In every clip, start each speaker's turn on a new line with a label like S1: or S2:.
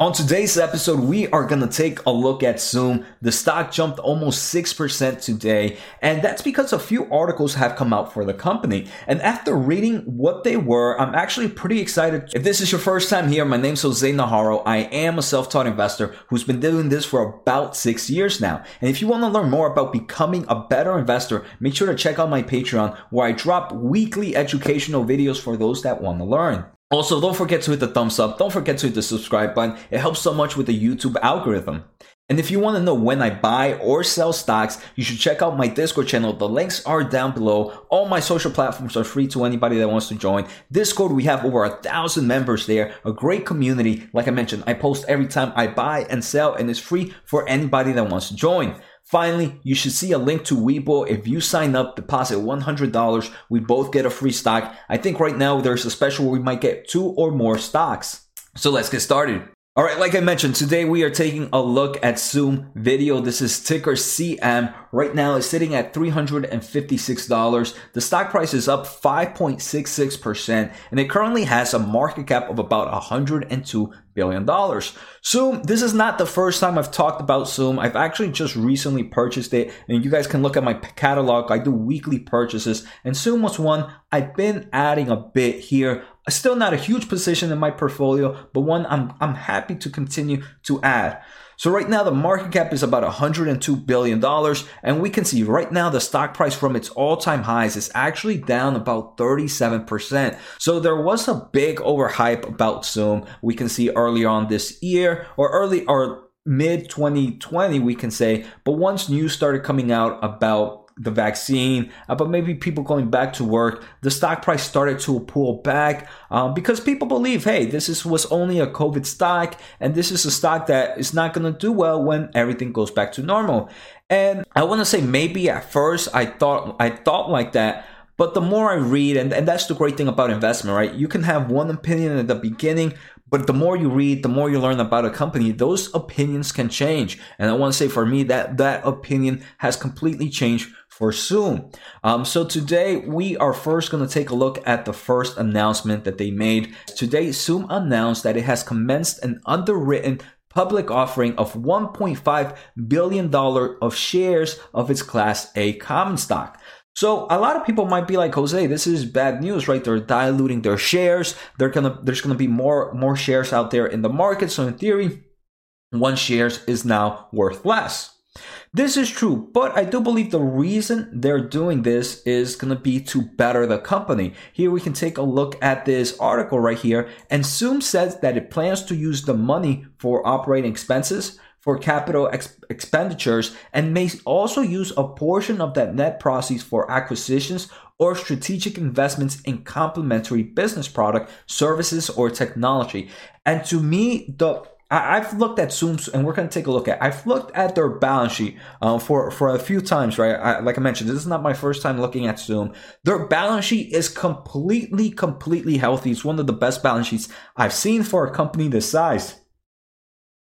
S1: On today's episode, we are going to take a look at Zoom. The stock jumped almost 6% today, and that's because a few articles have come out for the company. And after reading what they were, I'm actually pretty excited. If this is your first time here, my name's Jose Najarro. I am a self-taught investor who's been doing this for about six years now. And if you want to learn more about becoming a better investor, make sure to check out my Patreon where I drop weekly educational videos for those that want to learn. Also, don't forget to hit the thumbs up. Don't forget to hit the subscribe button. It helps so much with the YouTube algorithm. And if you want to know when I buy or sell stocks, you should check out my Discord channel. The links are down below. All my social platforms are free to anybody that wants to join. Discord, we have over a thousand members there, a great community. Like I mentioned, I post every time I buy and sell, and it's free for anybody that wants to join. Finally, you should see a link to Webull. If you sign up, deposit $100, we both get a free stock. I think right now there's a special where we might get two or more stocks. So let's get started. All right, like I mentioned, today we are taking a look at Zoom video. This is ticker ZM. Right now it's sitting at $356. The stock price is up 5.66% and it currently has a market cap of about 102 billion dollars. Zoom, this is not the first time I've talked about Zoom. I've actually just recently purchased it and you guys can look at my catalog. I do weekly purchases and Zoom was one I've been adding a bit here. Still not a huge position in my portfolio, but one I'm, I'm happy to continue to add. So right now the market cap is about 102 billion dollars and we can see right now the stock price from its all-time highs is actually down about 37%. So there was a big overhype about Zoom. We can see earlier on this year or early or mid 2020 we can say, but once news started coming out about the vaccine, uh, but maybe people going back to work, the stock price started to pull back um, because people believe, hey, this is was only a COVID stock, and this is a stock that is not going to do well when everything goes back to normal. And I want to say maybe at first I thought I thought like that. But the more I read, and, and that's the great thing about investment, right? You can have one opinion at the beginning, but the more you read, the more you learn about a company, those opinions can change. And I want to say for me that that opinion has completely changed for Zoom. Um, so today we are first going to take a look at the first announcement that they made. Today, Zoom announced that it has commenced an underwritten public offering of $1.5 billion of shares of its Class A common stock. So a lot of people might be like, Jose, this is bad news, right? They're diluting their shares. They're gonna, there's gonna be more, more shares out there in the market. So in theory, one shares is now worth less. This is true, but I do believe the reason they're doing this is going to be to better the company. Here we can take a look at this article right here. And Zoom says that it plans to use the money for operating expenses, for capital ex- expenditures, and may also use a portion of that net proceeds for acquisitions or strategic investments in complementary business product, services, or technology. And to me, the I, have looked at Zoom's, and we're going to take a look at. I've looked at their balance sheet um, for for a few times, right? I, like I mentioned, this is not my first time looking at Zoom. Their balance sheet is completely, completely healthy. It's one of the best balance sheets I've seen for a company this size.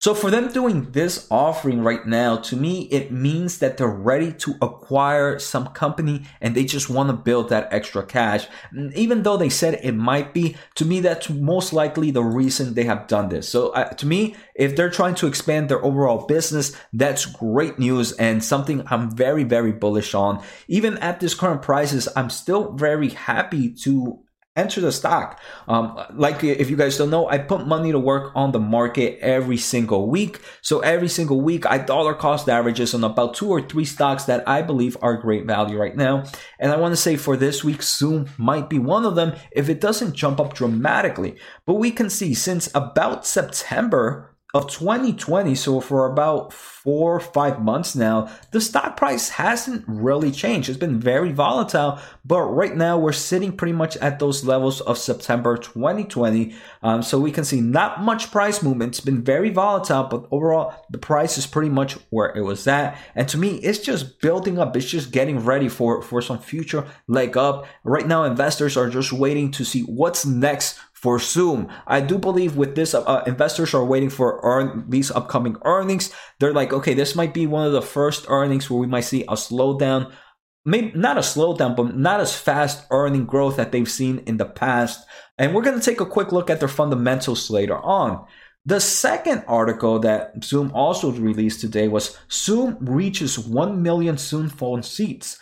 S1: So for them doing this offering right now, to me, it means that they're ready to acquire some company and they just want to build that extra cash. And even though they said it might be, to me, that's most likely the reason they have done this. So uh, to me, if they're trying to expand their overall business, that's great news and something I'm very, very bullish on. Even at this current prices, I'm still very happy to enter the stock. Um, like if you guys don't know, I put money to work on the market every single week. So every single week, I dollar cost averages on about two or three stocks that I believe are great value right now. And I want to say for this week, Zoom might be one of them if it doesn't jump up dramatically. But we can see since about September, of 2020, so for about four or five months now, the stock price hasn't really changed. It's been very volatile, but right now we're sitting pretty much at those levels of September 2020. Um, so we can see not much price movement. It's been very volatile, but overall, the price is pretty much where it was at. And to me, it's just building up. It's just getting ready for, for some future leg up. Right now, investors are just waiting to see what's next for Zoom. I do believe with this, uh, investors are waiting for earn- these upcoming earnings. They're like, okay, this might be one of the first earnings where we might see a slowdown. Maybe not a slowdown, but not as fast earning growth that they've seen in the past. And we're going to take a quick look at their fundamentals later on. The second article that Zoom also released today was Zoom reaches 1 million Zoom phone seats.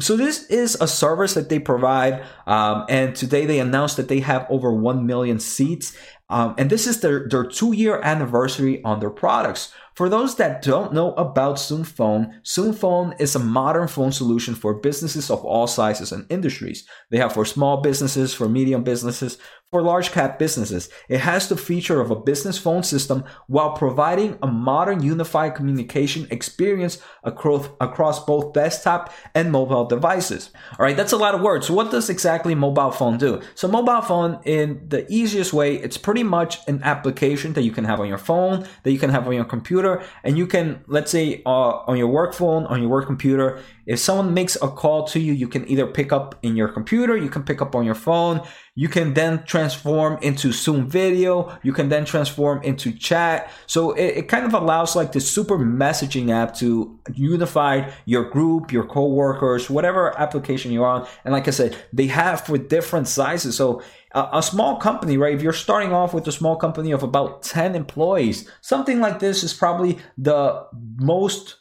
S1: So this is a service that they provide, um, and today they announced that they have over 1 million seats. Um, and this is their, their two year anniversary on their products. For those that don't know about Zoom Phone, Zoom Phone is a modern phone solution for businesses of all sizes and industries. They have for small businesses, for medium businesses, for large cap businesses. It has the feature of a business phone system while providing a modern unified communication experience across, across both desktop and mobile devices. All right, that's a lot of words. What does exactly mobile phone do? So mobile phone in the easiest way, it's pretty much an application that you can have on your phone, that you can have on your computer, and you can, let's say, uh, on your work phone, on your work computer, if someone makes a call to you, you can either pick up in your computer, you can pick up on your phone, you can then transform into Zoom video, you can then transform into chat. So it, it kind of allows like the super messaging app to unify your group, your coworkers, whatever application you're on. And like I said, they have for different sizes. So a, a small company, right? If you're starting off with a small company of about 10 employees, something like this is probably the most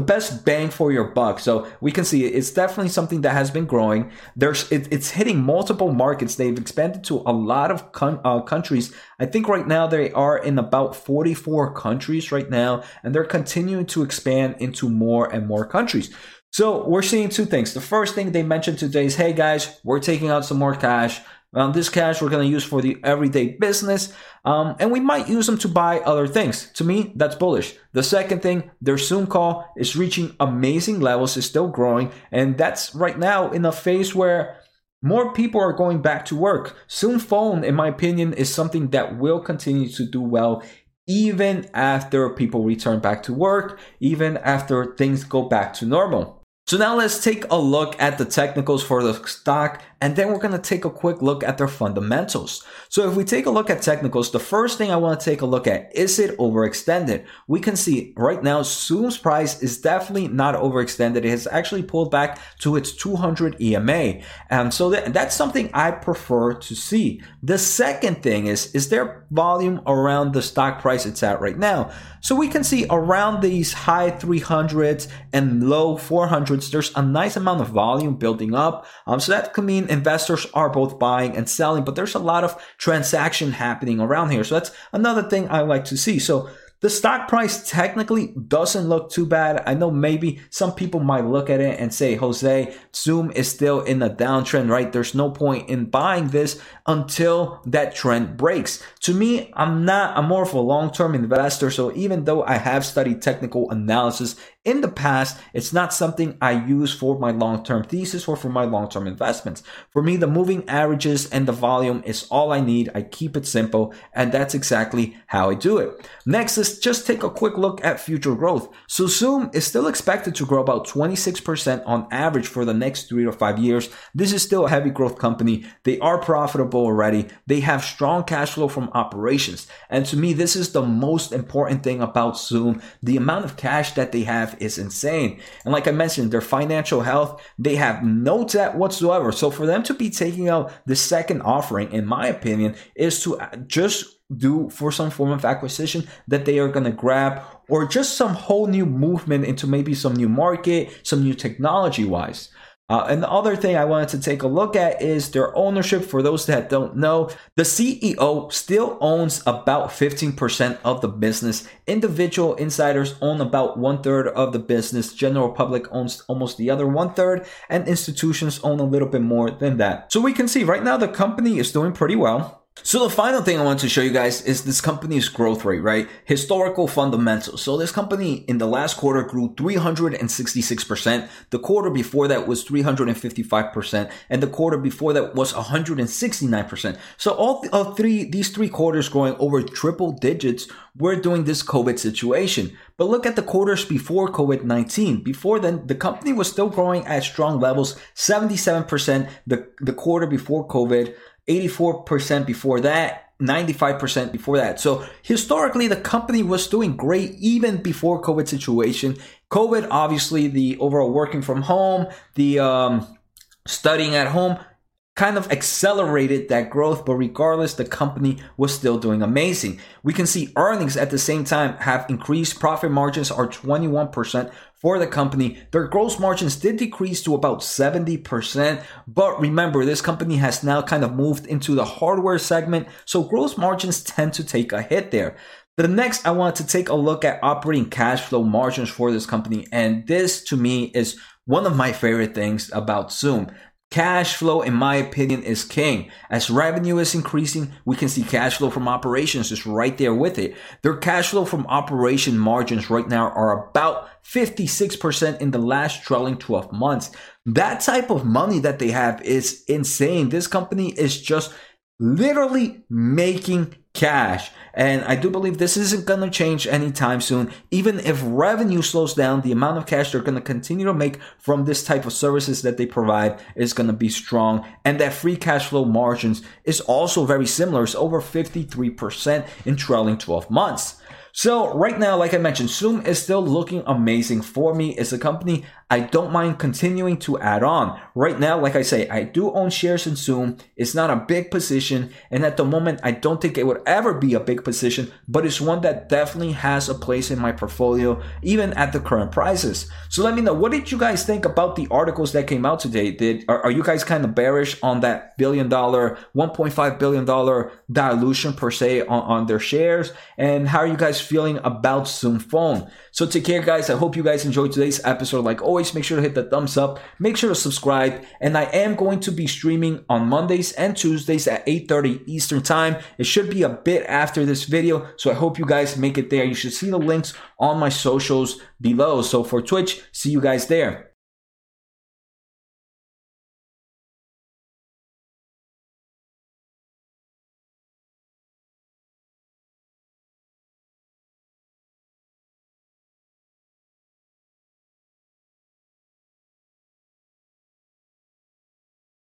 S1: the best bang for your buck. So we can see it's definitely something that has been growing. There's it, it's hitting multiple markets. They've expanded to a lot of con- uh, countries. I think right now they are in about 44 countries right now, and they're continuing to expand into more and more countries. So we're seeing two things. The first thing they mentioned today is, hey guys, we're taking out some more cash. Um, this cash we're going to use for the everyday business, um, and we might use them to buy other things. To me, that's bullish. The second thing, their Zoom call is reaching amazing levels, is still growing, and that's right now in a phase where more people are going back to work. Zoom Phone, in my opinion, is something that will continue to do well even after people return back to work, even after things go back to normal. So now let's take a look at the technicals for the stock and then we're going to take a quick look at their fundamentals. So if we take a look at technicals, the first thing I want to take a look at, is it overextended? We can see right now Zoom's price is definitely not overextended. It has actually pulled back to its 200 EMA. And so that, that's something I prefer to see. The second thing is, is there volume around the stock price it's at right now? So we can see around these high 300s and low 400s, there's a nice amount of volume building up. Um, so that could mean investors are both buying and selling, but there's a lot of transaction happening around here. So that's another thing I like to see. So the stock price technically doesn't look too bad. I know maybe some people might look at it and say, Jose, Zoom is still in a downtrend, right? There's no point in buying this until that trend breaks. To me, I'm not, I'm more of a long-term investor. So even though I have studied technical analysis in the past, it's not something I use for my long-term thesis or for my long-term investments. For me, the moving averages and the volume is all I need. I keep it simple and that's exactly how I do it. Next is just take a quick look at future growth. So Zoom is still expected to grow about 26% on average for the next three to five years. This is still a heavy growth company. They are profitable already. They have strong cash flow from operations. And to me, this is the most important thing about Zoom. The amount of cash that they have is insane. And like I mentioned, their financial health, they have no debt whatsoever. So for them to be taking out the second offering, in my opinion, is to just do for some form of acquisition that they are going to grab or just some whole new movement into maybe some new market, some new technology wise. Uh, and the other thing I wanted to take a look at is their ownership. For those that don't know, the CEO still owns about 15% of the business. Individual insiders own about one third of the business. General public owns almost the other one third, and institutions own a little bit more than that. So we can see right now the company is doing pretty well. So the final thing I want to show you guys is this company's growth rate, right? Historical fundamentals. So this company in the last quarter grew 366%. The quarter before that was 355%. And the quarter before that was 169%. So all, th- all three, these three quarters growing over triple digits we're doing this COVID situation. But look at the quarters before COVID 19. Before then, the company was still growing at strong levels 77% the, the quarter before COVID. 84% before that, 95% before that. So historically, the company was doing great even before COVID situation. COVID, obviously, the overall working from home, the um, studying at home kind of accelerated that growth, but regardless, the company was still doing amazing. We can see earnings at the same time have increased. Profit margins are 21% for the company. Their gross margins did decrease to about 70%, but remember, this company has now kind of moved into the hardware segment, so gross margins tend to take a hit there. The next, I want to take a look at operating cash flow margins for this company, and this to me is one of my favorite things about Zoom. Cash flow, in my opinion, is king. As revenue is increasing, we can see cash flow from operations is right there with it. Their cash flow from operation margins right now are about 56% in the last trailing 12 months. That type of money that they have is insane. This company is just literally making cash. And I do believe this isn't going to change anytime soon. Even if revenue slows down, the amount of cash they're going to continue to make from this type of services that they provide is going to be strong. And that free cash flow margins is also very similar. It's over 53% in trailing 12 months. So right now, like I mentioned, Zoom is still looking amazing for me. It's a company I don't mind continuing to add on. Right now, like I say, I do own shares in Zoom. It's not a big position. And at the moment, I don't think it would ever be a big position, but it's one that definitely has a place in my portfolio, even at the current prices. So let me know, what did you guys think about the articles that came out today? Did, are, are you guys kind of bearish on that billion dollar, $1.5 billion dilution per se on, on their shares? And how are you guys feeling about Zoom Phone? So take care, guys. I hope you guys enjoyed today's episode. Like always, make sure to hit the thumbs up. Make sure to subscribe. And I am going to be streaming on Mondays and Tuesdays at 8.30 Eastern Time. It should be a bit after this video. So I hope you guys make it there. You should see the links on my socials below. So for Twitch, see you guys there.